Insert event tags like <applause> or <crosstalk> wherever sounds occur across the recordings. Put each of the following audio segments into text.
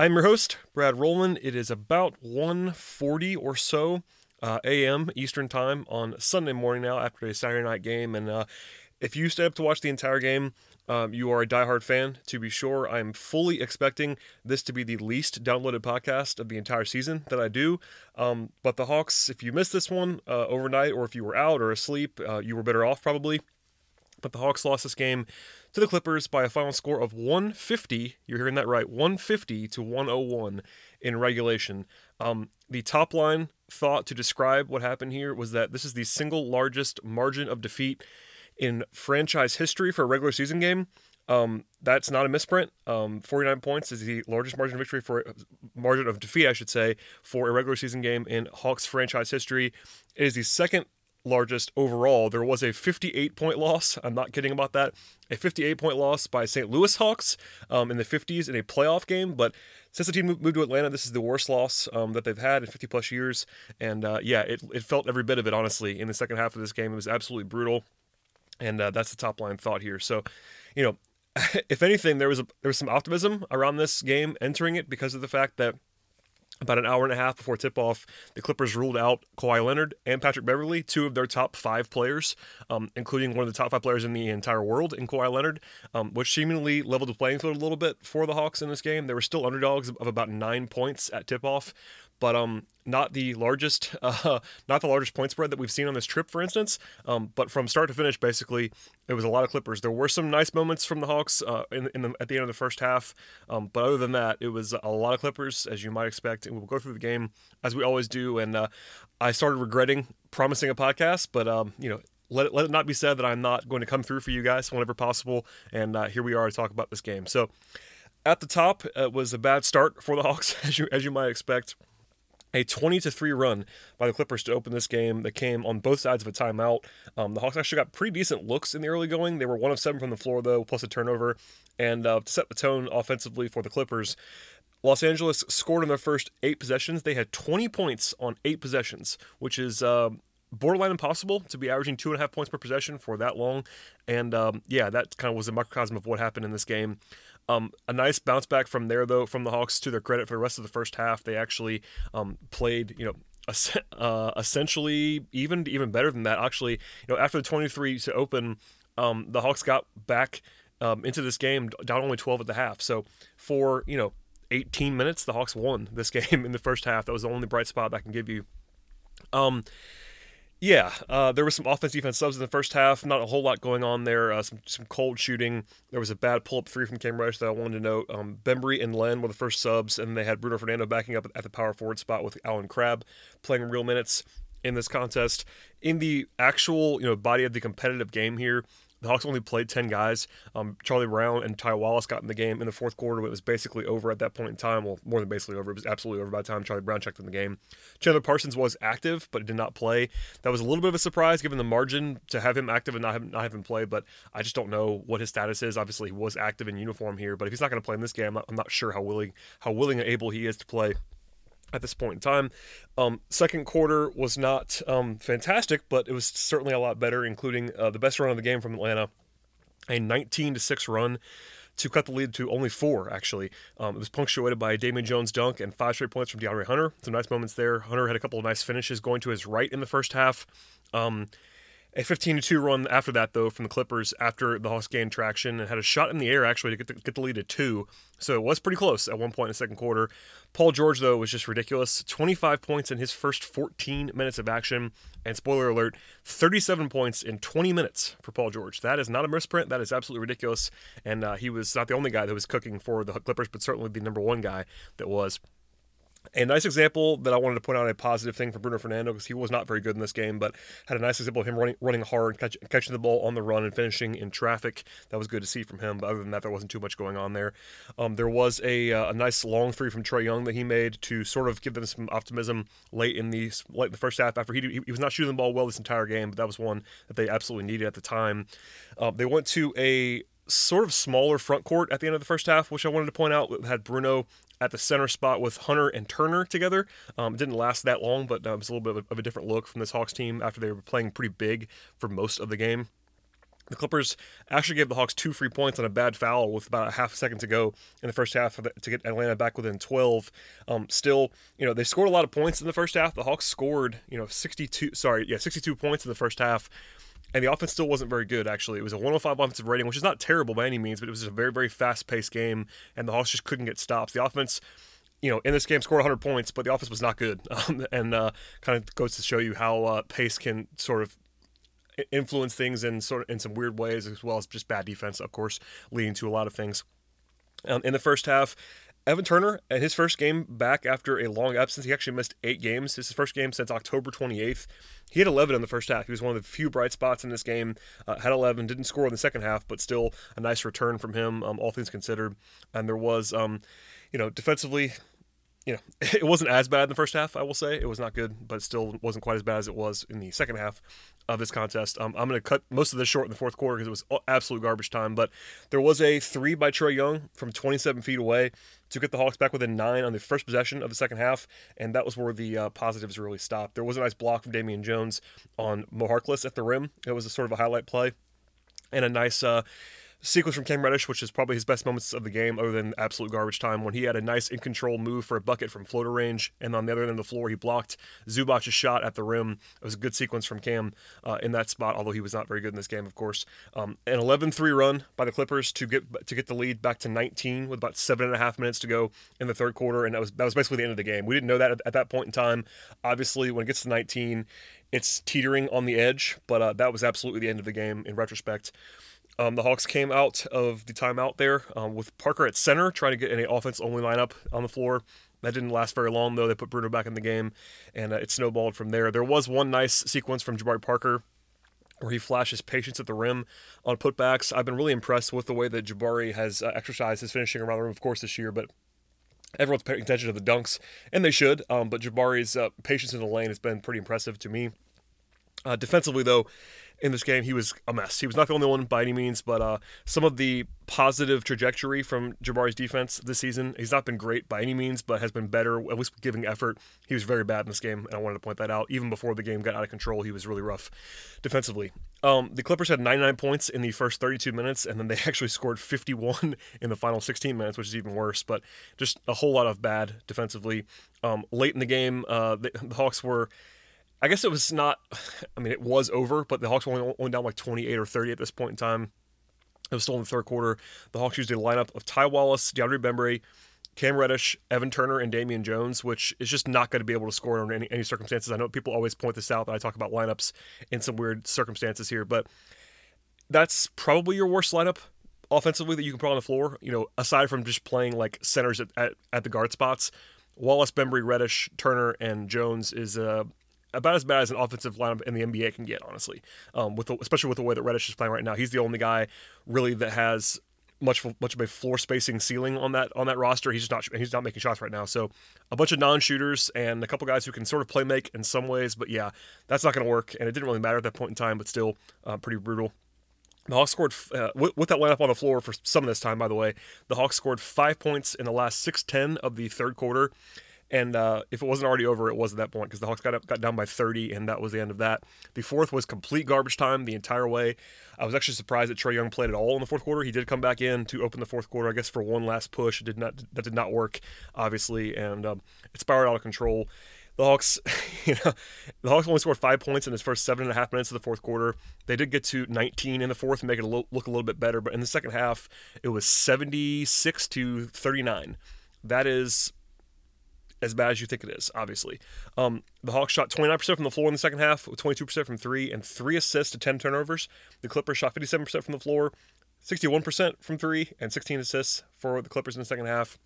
I'm your host, Brad Rowland. It is about 1.40 or so uh, a.m. Eastern Time on Sunday morning now after a Saturday night game. And uh, if you stayed up to watch the entire game, um, you are a diehard fan, to be sure. I'm fully expecting this to be the least downloaded podcast of the entire season that I do. Um, but the Hawks, if you missed this one uh, overnight or if you were out or asleep, uh, you were better off probably. But the Hawks lost this game to the Clippers by a final score of 150. You're hearing that right, 150 to 101 in regulation. Um, the top line thought to describe what happened here was that this is the single largest margin of defeat in franchise history for a regular season game. Um, that's not a misprint. Um, 49 points is the largest margin of victory for margin of defeat, I should say, for a regular season game in Hawks franchise history. It is the second largest overall. There was a 58 point loss. I'm not kidding about that. A 58 point loss by St. Louis Hawks um, in the 50s in a playoff game. But since the team moved to Atlanta, this is the worst loss um, that they've had in 50 plus years. And uh, yeah, it, it felt every bit of it, honestly, in the second half of this game. It was absolutely brutal. And uh, that's the top line thought here. So, you know, <laughs> if anything, there was a, there was some optimism around this game entering it because of the fact that about an hour and a half before tip off, the Clippers ruled out Kawhi Leonard and Patrick Beverley, two of their top five players, um, including one of the top five players in the entire world in Kawhi Leonard, um, which seemingly leveled the playing field a little bit for the Hawks in this game. They were still underdogs of about nine points at tip off, but um, not the largest, <laughs> uh, not the largest point spread that we've seen on this trip, for instance. Um, but from start to finish, basically, it was a lot of Clippers. There were some nice moments from the Hawks uh, in, in the, at the end of the first half, um, but other than that, it was a lot of Clippers, as you might expect. And we'll go through the game as we always do. And uh, I started regretting promising a podcast, but um, you know. Let it, let it not be said that I'm not going to come through for you guys whenever possible. And uh, here we are to talk about this game. So, at the top, it was a bad start for the Hawks, <laughs> as you as you might expect a 20 to 3 run by the Clippers to open this game that came on both sides of a timeout. Um, the Hawks actually got pretty decent looks in the early going. They were one of seven from the floor, though, plus a turnover. And uh, to set the tone offensively for the Clippers, Los Angeles scored in their first eight possessions. They had 20 points on eight possessions, which is. Uh, borderline impossible to be averaging two and a half points per possession for that long. And um, yeah, that kind of was a microcosm of what happened in this game. Um, a nice bounce back from there, though, from the Hawks to their credit for the rest of the first half. They actually um, played, you know, <laughs> uh, essentially even even better than that. Actually, you know, after the 23 to open, um, the Hawks got back um, into this game down only 12 at the half. So for you know 18 minutes, the Hawks won this <laughs> game in the first half. That was the only bright spot I can give you. Um, yeah, uh, there was some offense defense subs in the first half. Not a whole lot going on there. Uh, some some cold shooting. There was a bad pull up three from Cam Reddish that I wanted to note. Um, Bembry and Len were the first subs, and they had Bruno Fernando backing up at the power forward spot with Allen Crabbe playing real minutes in this contest. In the actual you know body of the competitive game here, the Hawks only played 10 guys. Um, Charlie Brown and Ty Wallace got in the game in the fourth quarter. It was basically over at that point in time. Well, more than basically over. It was absolutely over by the time Charlie Brown checked in the game. Chandler Parsons was active, but did not play. That was a little bit of a surprise given the margin to have him active and not have, not have him play, but I just don't know what his status is. Obviously, he was active in uniform here, but if he's not going to play in this game, I'm not, I'm not sure how willing, how willing and able he is to play at this point in time. Um, second quarter was not um, fantastic, but it was certainly a lot better, including uh, the best run of the game from Atlanta, a 19 to six run to cut the lead to only four. Actually, um, it was punctuated by Damian Jones dunk and five straight points from DeAndre Hunter. Some nice moments there. Hunter had a couple of nice finishes going to his right in the first half. Um, a 15 to 2 run after that, though, from the Clippers after the Hawks gained traction and had a shot in the air actually to get the, get the lead to two. So it was pretty close at one point in the second quarter. Paul George, though, was just ridiculous. 25 points in his first 14 minutes of action. And spoiler alert, 37 points in 20 minutes for Paul George. That is not a misprint. That is absolutely ridiculous. And uh, he was not the only guy that was cooking for the Clippers, but certainly the number one guy that was. A nice example that I wanted to point out a positive thing for Bruno Fernando because he was not very good in this game, but had a nice example of him running running hard, catch, catching the ball on the run, and finishing in traffic. That was good to see from him. But other than that, there wasn't too much going on there. Um, there was a, uh, a nice long three from Trae Young that he made to sort of give them some optimism late in the late in the first half. After he he was not shooting the ball well this entire game, but that was one that they absolutely needed at the time. Uh, they went to a sort of smaller front court at the end of the first half, which I wanted to point out. It had Bruno at the center spot with Hunter and Turner together. Um, it didn't last that long, but uh, it was a little bit of a, of a, different look from this Hawks team after they were playing pretty big for most of the game. The Clippers actually gave the Hawks two free points on a bad foul with about a half a second to go in the first half the, to get Atlanta back within 12. Um, still, you know, they scored a lot of points in the first half. The Hawks scored, you know, 62, sorry, yeah, 62 points in the first half and the offense still wasn't very good. Actually, it was a 105 offensive rating, which is not terrible by any means, but it was a very very fast paced game, and the Hawks just couldn't get stops. The offense, you know, in this game scored 100 points, but the offense was not good, <laughs> um, and uh, kind of goes to show you how uh, pace can sort of influence things in sort of in some weird ways, as well as just bad defense, of course, leading to a lot of things. Um, in the first half, Evan Turner, at his first game back after a long absence, he actually missed eight games. This is his first game since October 28th. He had 11 in the first half. He was one of the few bright spots in this game. Uh, had 11, didn't score in the second half, but still a nice return from him, um, all things considered. And there was, um, you know, defensively, you know, <laughs> it wasn't as bad in the first half. I will say it was not good, but still wasn't quite as bad as it was in the second half of this contest. Um, I'm going to cut most of this short in the fourth quarter because it was absolute garbage time. But there was a three by Trae Young from 27 feet away to get the Hawks back within nine on the first possession of the second half, and that was where the uh, positives really stopped. There was a nice block from Damian Jones on Mo Harkless at the rim. It was a sort of a highlight play, and a nice. Uh, sequence from Cam Reddish, which is probably his best moments of the game, other than absolute garbage time, when he had a nice in control move for a bucket from floater range, and on the other end of the floor, he blocked Zubac's shot at the rim. It was a good sequence from Cam uh, in that spot, although he was not very good in this game, of course. Um, an 11-3 run by the Clippers to get to get the lead back to 19 with about seven and a half minutes to go in the third quarter, and that was that was basically the end of the game. We didn't know that at, at that point in time. Obviously, when it gets to 19, it's teetering on the edge, but uh, that was absolutely the end of the game in retrospect. Um, the Hawks came out of the timeout there um, with Parker at center, trying to get an offense only lineup on the floor. That didn't last very long, though. They put Bruno back in the game, and uh, it snowballed from there. There was one nice sequence from Jabari Parker where he flashes patience at the rim on putbacks. I've been really impressed with the way that Jabari has uh, exercised his finishing around the rim, of course, this year, but everyone's paying attention to the dunks, and they should. Um, but Jabari's uh, patience in the lane has been pretty impressive to me. Uh, defensively, though, in this game, he was a mess. He was not the only one by any means, but uh, some of the positive trajectory from Jabari's defense this season, he's not been great by any means, but has been better, at least giving effort. He was very bad in this game, and I wanted to point that out. Even before the game got out of control, he was really rough defensively. Um, the Clippers had 99 points in the first 32 minutes, and then they <laughs> actually scored 51 in the final 16 minutes, which is even worse, but just a whole lot of bad defensively. Um, late in the game, uh, the, the Hawks were I guess it was not. <sighs> I mean, it was over, but the Hawks were only, only down like 28 or 30 at this point in time. It was still in the third quarter. The Hawks used a lineup of Ty Wallace, DeAndre Bembry, Cam Reddish, Evan Turner, and Damian Jones, which is just not going to be able to score under any, any circumstances. I know people always point this out that I talk about lineups in some weird circumstances here, but that's probably your worst lineup offensively that you can put on the floor. You know, aside from just playing like centers at, at, at the guard spots, Wallace, Bembry, Reddish, Turner, and Jones is uh, about as bad as an offensive lineup in the NBA can get, honestly. Um, with the, especially with the way that Reddish is playing right now, he's the only guy really that has much much of a floor spacing ceiling on that on that roster. He's just not he's not making shots right now. So a bunch of non-shooters and a couple guys who can sort of play make in some ways, but yeah, that's not going to work. And it didn't really matter at that point in time, but still uh, pretty brutal. The Hawks scored uh, with, with, that lineup on the floor for some of this time. By the way, the Hawks scored five points in the last six ten of the third quarter. And uh, if it wasn't already over, it was at that point because the Hawks got up, got down by 30, and that was the end of that. The fourth was complete garbage time the entire way. I was actually surprised that Trae Young played at all in the fourth quarter. He did come back in to open the fourth quarter, I guess, for one last push. It did not that did not work, obviously, and um, it spiraled out of control. The Hawks, <laughs> you know, the Hawks only scored five points in his first seven and a half minutes of the fourth quarter. They did get to 19 in the fourth make it look a little bit better, but in the second half, it was 76 to 39. That is as bad as you think it is, obviously. Um, the Hawks shot 29% from the floor in the second half, with 22% from three, and three assists to 10 turnovers. The Clippers shot 57% from the floor, 61% from three, and 16 assists for the Clippers in the second half.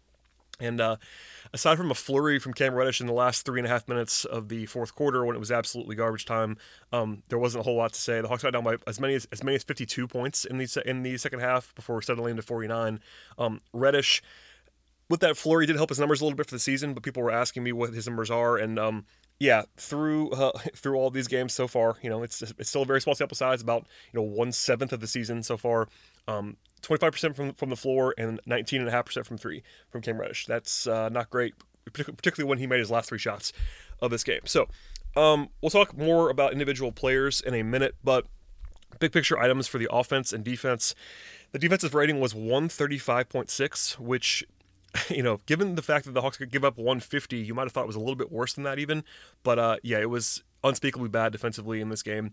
And uh, aside from a flurry from Cam Reddish in the last three and a half minutes of the fourth quarter when it was absolutely garbage time, um, there wasn't a whole lot to say. The Hawks got down by as many as, as many as 52 points in the in the second half before settling into 49. Um, Reddish, with that flurry, did help his numbers a little bit for the season, but people were asking me what his numbers are, and um, yeah, through uh, <laughs> through all these games so far, you know, it's it's still a very small sample size, about you know one seventh of the season so far. Um, 25% from, from the floor and 19.5% from three from Cam Reddish. That's uh, not great, particularly when he made his last three shots of this game. So um, we'll talk more about individual players in a minute, but big picture items for the offense and defense. The defensive rating was 135.6, which, <laughs> you know, given the fact that the Hawks could give up 150, you might have thought it was a little bit worse than that even. But uh, yeah, it was unspeakably bad defensively in this game.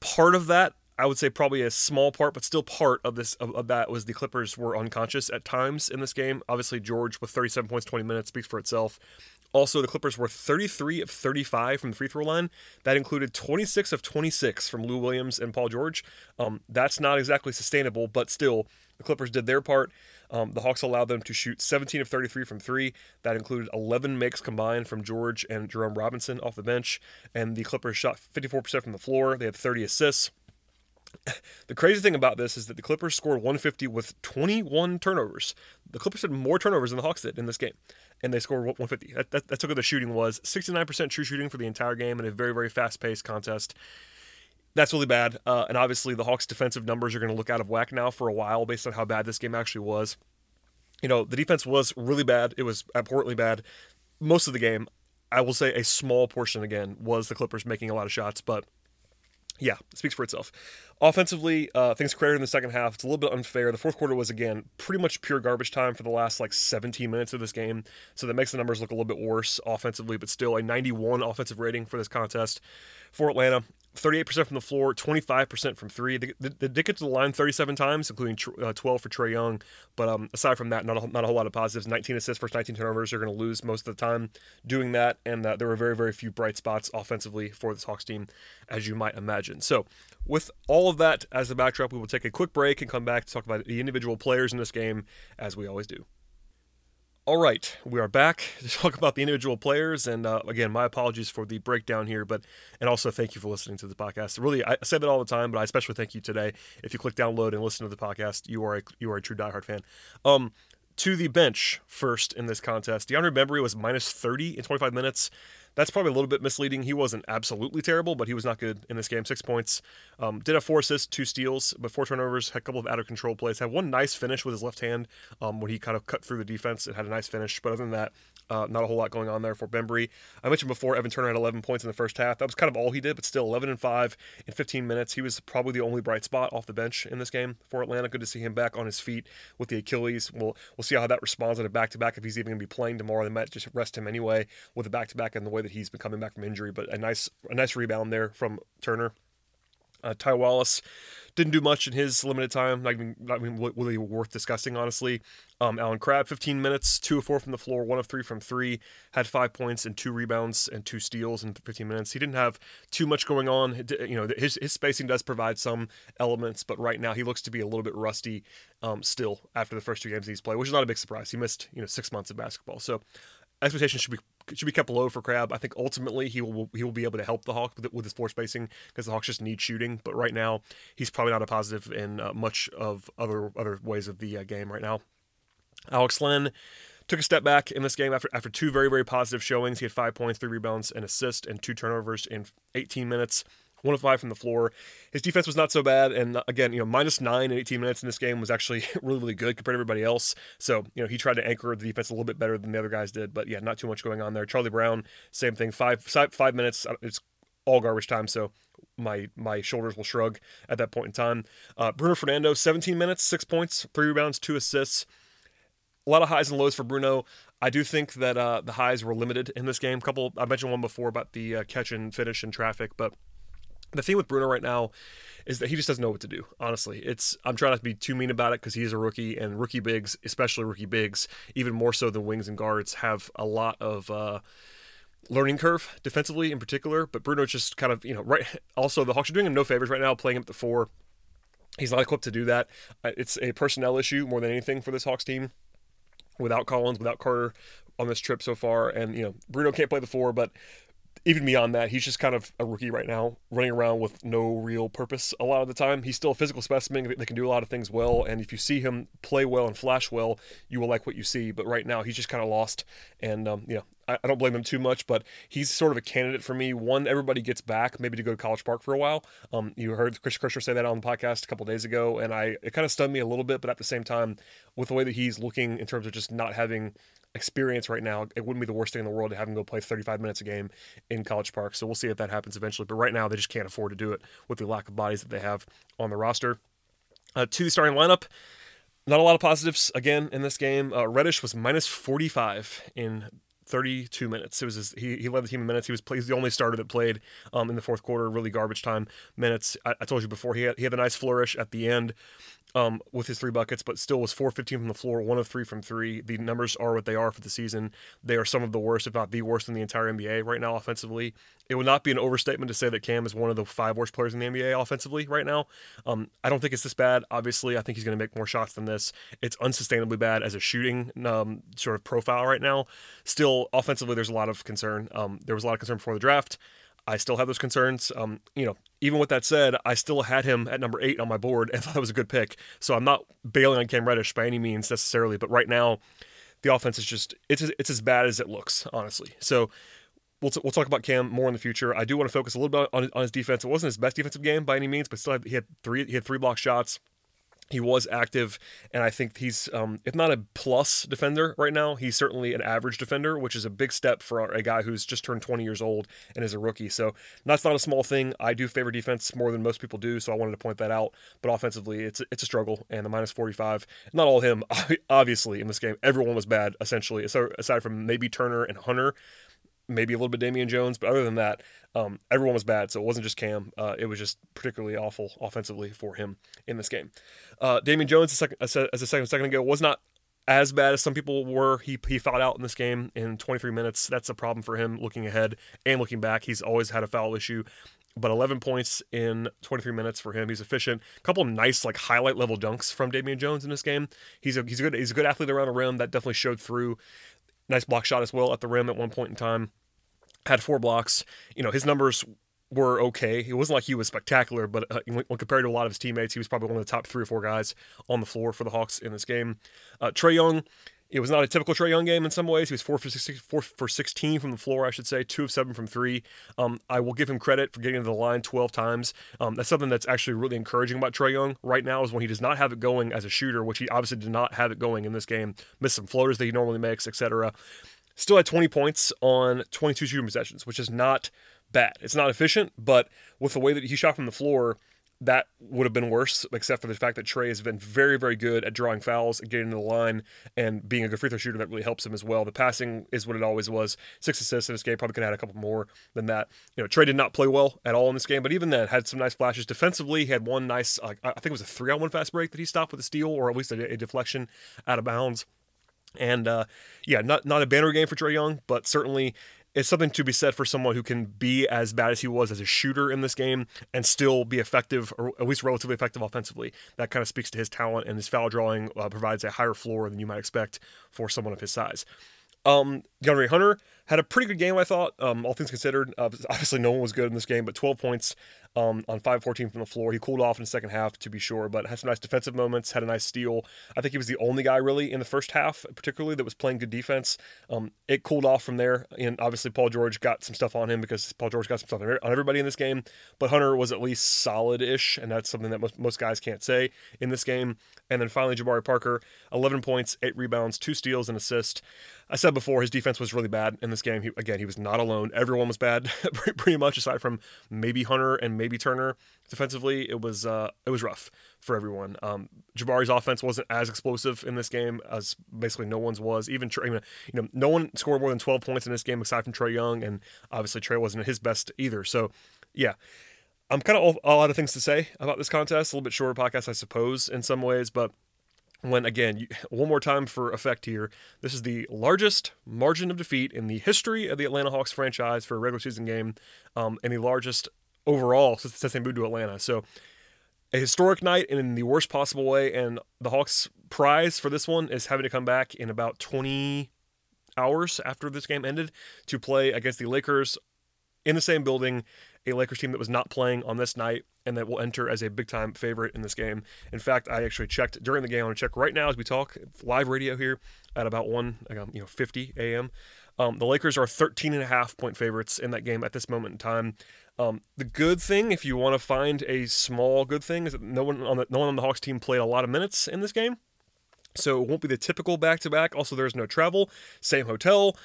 Part of that I would say probably a small part, but still part of this of, of, that was the Clippers were unconscious at times in this game. Obviously, George with 37 points, 20 minutes speaks for itself. Also, the Clippers were 33 of 35 from the free throw line. That included 26 of 26 from Lou Williams and Paul George. Um, that's not exactly sustainable, but still, the Clippers did their part. Um, the Hawks allowed them to shoot 17 of 33 from three. That included 11 makes combined from George and Jerome Robinson off the bench. And the Clippers shot 54% from the floor. They had 30 assists. <laughs> The crazy thing about this is that the Clippers scored 150 with 21 turnovers. The Clippers had more turnovers than the Hawks did in this game, and they scored 150. That, that, that's what the shooting was 69% true shooting for the entire game in a very, very fast paced contest. That's really bad. Uh, and obviously, the Hawks' defensive numbers are going to look out of whack now for a while based on how bad this game actually was. You know, the defense was really bad. It was abhorrently bad. Most of the game, I will say a small portion again, was the Clippers making a lot of shots, but yeah, it speaks for itself. Offensively, uh, things created in the second half. It's a little bit unfair. The fourth quarter was again pretty much pure garbage time for the last like 17 minutes of this game, so that makes the numbers look a little bit worse offensively. But still, a 91 offensive rating for this contest for Atlanta. 38% from the floor, 25% from three. They, they, they, get to the line 37 times, including uh, 12 for Trae Young. But um, aside from that, not a, not a whole lot of positives. 19 assists versus 19 turnovers. They're going to lose most of the time doing that. And uh, there were very, very few bright spots offensively for this Hawks team, as you might imagine. So, with all of that as the backdrop, we will take a quick break and come back to talk about the individual players in this game, as we always do. All right, we are back <laughs> to talk about the individual players, and uh, again, my apologies for the breakdown here, but and also thank you for listening to the podcast. Really, I say that all the time, but I especially thank you today. If you click download and listen to the podcast, you are a you are a true diehard fan. Um, to the bench first in this contest, DeAndre Bembry was minus thirty in twenty five minutes. That's probably a little bit misleading. He wasn't absolutely terrible, but he was not good in this game. Six points. Um, did have four assists, two steals, but four turnovers. Had a couple of out of control plays. Had one nice finish with his left hand um, when he kind of cut through the defense and had a nice finish. But other than that, uh, not a whole lot going on there for Bembry. I mentioned before Evan Turner had 11 points in the first half. That was kind of all he did, but still 11 and 5 in 15 minutes. He was probably the only bright spot off the bench in this game for Atlanta. Good to see him back on his feet with the Achilles. We'll we'll see how that responds on a back to back if he's even going to be playing tomorrow. They might just rest him anyway with a back to back and the way that he's been coming back from injury. But a nice a nice rebound there from Turner. Uh, Ty Wallace didn't do much in his limited time. Not even, not even really worth discussing, honestly. Um, Allen Crabbe, 15 minutes, two of four from the floor, one of three from three, had five points and two rebounds and two steals in 15 minutes. He didn't have too much going on. You know, his, his spacing does provide some elements, but right now he looks to be a little bit rusty um, still after the first two games he's played, which is not a big surprise. He missed you know six months of basketball, so expectations should be should be kept low for Crabbe. I think ultimately he will he will be able to help the Hawks with, with his floor spacing because the Hawks just need shooting. But right now he's probably not a positive in uh, much of other other ways of the uh, game right now. Alex Len took a step back in this game after after two very very positive showings. He had five points, three rebounds, an assist, and two turnovers in 18 minutes one of five from the floor. His defense was not so bad, and again, you know, minus nine in 18 minutes in this game was actually <laughs> really, really good compared to everybody else. So, you know, he tried to anchor the defense a little bit better than the other guys did, but yeah, not too much going on there. Charlie Brown, same thing, five five minutes. Uh, it's all garbage time, so my my shoulders will shrug at that point in time. Uh, Bruno Fernando, 17 minutes, six points, three rebounds, two assists. A lot of highs and lows for Bruno. I do think that uh, the highs were limited in this game. Couple, I mentioned one before about the uh, catch and finish and traffic, but the thing with Bruno right now is that he just doesn't know what to do. Honestly, it's I'm trying not to be too mean about it because he is a rookie, and rookie bigs, especially rookie bigs, even more so than wings and guards, have a lot of uh, learning curve defensively in particular. But Bruno's just kind of you know right. <laughs> Also, the Hawks are doing him no favors right now, playing him at the four. He's not equipped to do that. Uh, it's a personnel issue more than anything for this Hawks team without Collins, without Carter on this trip so far. And, you know, Bruno can't play the four, but even beyond that, he's just kind of a rookie right now, running around with no real purpose a lot of the time. He's still a physical specimen that can do a lot of things well, and if you see him play well and flash well, you will like what you see. But right now, he's just kind of lost, and um, you know, I, I, don't blame him too much. But he's sort of a candidate for me. One, everybody gets back, maybe to go to College Park for a while. Um, you heard Chris Kirschner say that on the podcast a couple days ago, and I it kind of stunned me a little bit. But at the same time, with the way that he's looking in terms of just not having experience right now, it wouldn't be the worst thing in the world to have him go play 35 minutes a game in College Park. So we'll see if that happens eventually. But right now, they just can't afford to do it with the lack of bodies that they have on the roster. Uh, to the starting lineup, not a lot of positives again in this game. Uh, Reddish was minus 45 in 32 minutes. It was his, he, he led the team in minutes. He was, he was the only starter that played um, in the fourth quarter, really garbage time minutes. I, I, told you before, he had, he had a nice flourish at the end um, with his three buckets, but still was 4-15 from the floor, one of three from three. The numbers are what they are for the season. They are some of the worst, if not the worst, in the entire NBA right now offensively. It would not be an overstatement to say that Cam is one of the five worst players in the NBA offensively right now. Um, I don't think it's this bad. Obviously, I think he's going to make more shots than this. It's unsustainably bad as a shooting um, sort of profile right now. Still, offensively, there's a lot of concern. Um, there was a lot of concern before the draft. I still have those concerns. Um, you know, even with that said, I still had him at number eight on my board <laughs> and thought it was a good pick. So I'm not bailing on Cam Reddish by any means necessarily, but right now, the offense is just it's it's as bad as it looks, honestly. So we'll, t- we'll talk about Cam more in the future. I do want to focus a little bit on, on his defense. It wasn't his best defensive game by any means, but still he had three he had three block shots he was active, and I think he's, um, if not a plus defender right now, he's certainly an average defender, which is a big step for a guy who's just turned 20 years old and is a rookie. So that's not a small thing. I do favor defense more than most people do, so I wanted to point that out. But offensively, it's it's a struggle, and the minus 45, not all him, <laughs> obviously in this game, everyone was bad essentially, aside from maybe Turner and Hunter maybe a little bit Damian Jones, but other than that, um, everyone was bad. So it wasn't just Cam. Uh, it was just particularly awful offensively for him in this game. Uh, Damian Jones, as a second, second ago, was not as bad as some people were. He he fouled out in this game in 23 minutes. That's a problem for him looking ahead and looking back. He's always had a foul issue. But 11 points in 23 minutes for him. He's efficient. A couple nice like highlight level dunks from Damian Jones in this game. He's a he's a good he's a good athlete around the rim. That definitely showed through. Nice block shot as well at the rim at one point in time had four blocks. You know, his numbers were okay. It wasn't like he was spectacular, but uh, when compared to a lot of his teammates, he was probably one of the top three or four guys on the floor for the Hawks in this game. Uh, Trae Young, it was not a typical Trae Young game in some ways. He was four for, four for 16 from the floor, I should say, two of seven from three. Um, I will give him credit for getting to the line 12 times. Um, that's something that's actually really encouraging about Trae Young right now is when he does not have it going as a shooter, which he obviously did not have it going in this game. Missed some floaters that he normally makes, etc. Still had 20 points on 22 shooting possessions, which is not bad. It's not efficient, but with the way that he shot from the floor, that would have been worse, except for the fact that Trae has been very, very good at drawing fouls and getting to the line and being a good free throw shooter. That really helps him as well. The passing is what it always was. Six assists in this game. Probably could have had a couple more than that. You know, Trae did not play well at all in this game, but even then had some nice flashes. Defensively, he had one nice, uh, I think it was a three on one fast break that he stopped with a steal or at least a, a deflection out of bounds. And uh, yeah, not not a banner game for Trae Young, but certainly it's something to be said for someone who can be as bad as he was as a shooter in this game and still be effective, or at least relatively effective offensively. That kind of speaks to his talent, and his foul drawing uh, provides a higher floor than you might expect for someone of his size. Um, DeAndre Hunter had a pretty good game, I thought, um, all things considered. Obviously, no one was good in this game, but 12 points um, on 5-14 from the floor. He cooled off in the second half, to be sure, but had some nice defensive moments, had a nice steal. I think he was the only guy, really, in the first half, particularly, that was playing good defense. Um, it cooled off from there, and obviously, Paul George got some stuff on him because Paul George got some stuff on everybody in this game, but Hunter was at least solid-ish, and that's something that most, most guys can't say in this game. And then finally, Jabari Parker, 11 points, 8 rebounds, 2 steals, and assist. I said before, his defense was really bad in this game. He, again, he was not alone. Everyone was bad, <laughs> pretty much, aside from maybe Hunter and maybe Turner. Defensively, it was uh, it was rough for everyone. Um, Jabari's offense wasn't as explosive in this game as basically no one's was. Even you know, no one scored more than 12 points in this game aside from Trae Young, and obviously Trae wasn't at his best either. So, yeah. I'm kind of a lot of things to say about this contest. A little bit shorter podcast, I suppose, in some ways, but when again, <laughs> one more time for effect here, this is the largest margin of defeat in the history of the Atlanta Hawks franchise for a regular season game, um, and the largest overall since, since they moved to Atlanta. So a historic night and in the worst possible way. And the Hawks' prize for this one is having to come back in about 20 hours after this game ended to play against the Lakers in the same building, a Lakers team that was not playing on this night and that will enter as a big time favorite in this game. In fact, I actually checked during the game. I'm to check right now as we talk live radio here at about 1 you know 50 a.m. Um, the Lakers are 13 and a half point favorites in that game at this moment in time. Um, the good thing, if you want to find a small good thing, is that no one on the no one on the Hawks team played a lot of minutes in this game, so it won't be the typical back to back. Also, there's no travel, same hotel,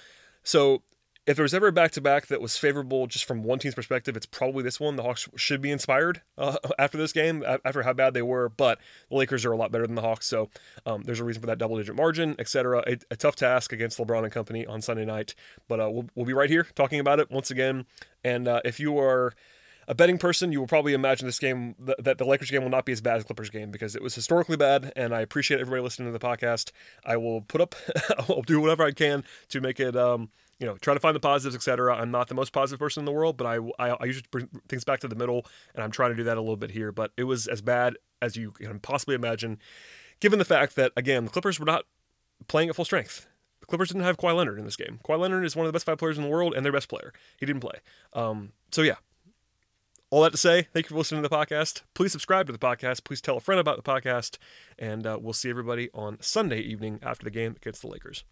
so if there was ever a back to back that was favorable just from one team's perspective, it's probably this one. The Hawks should be inspired uh, <laughs> after this game, after how bad they were, but the Lakers are a lot better than the Hawks, so um, there's a reason for that double digit margin, etc. A, a, tough task against LeBron and company on Sunday night, but uh, we'll, we'll be right here talking about it once again. And uh, if you are a betting person, you will probably imagine this game that the Lakers game will not be as bad as Clippers game because it was historically bad. And I appreciate everybody listening to the podcast. I will put up, <laughs> I'll do whatever I can to make it. Um, you know, try to find the positives, etc. I'm not the most positive person in the world, but I, I, I usually bring things back to the middle, and I'm trying to do that a little bit here. But it was as bad as you can possibly imagine, given the fact that again the Clippers were not playing at full strength. The Clippers didn't have Kawhi Leonard in this game. Kawhi Leonard is one of the best five players in the world and their best player. He didn't play. Um, so yeah, all that to say, thank you for listening to the podcast. Please subscribe to the podcast. Please tell a friend about the podcast. And uh, we'll see everybody on Sunday evening after the game against the Lakers.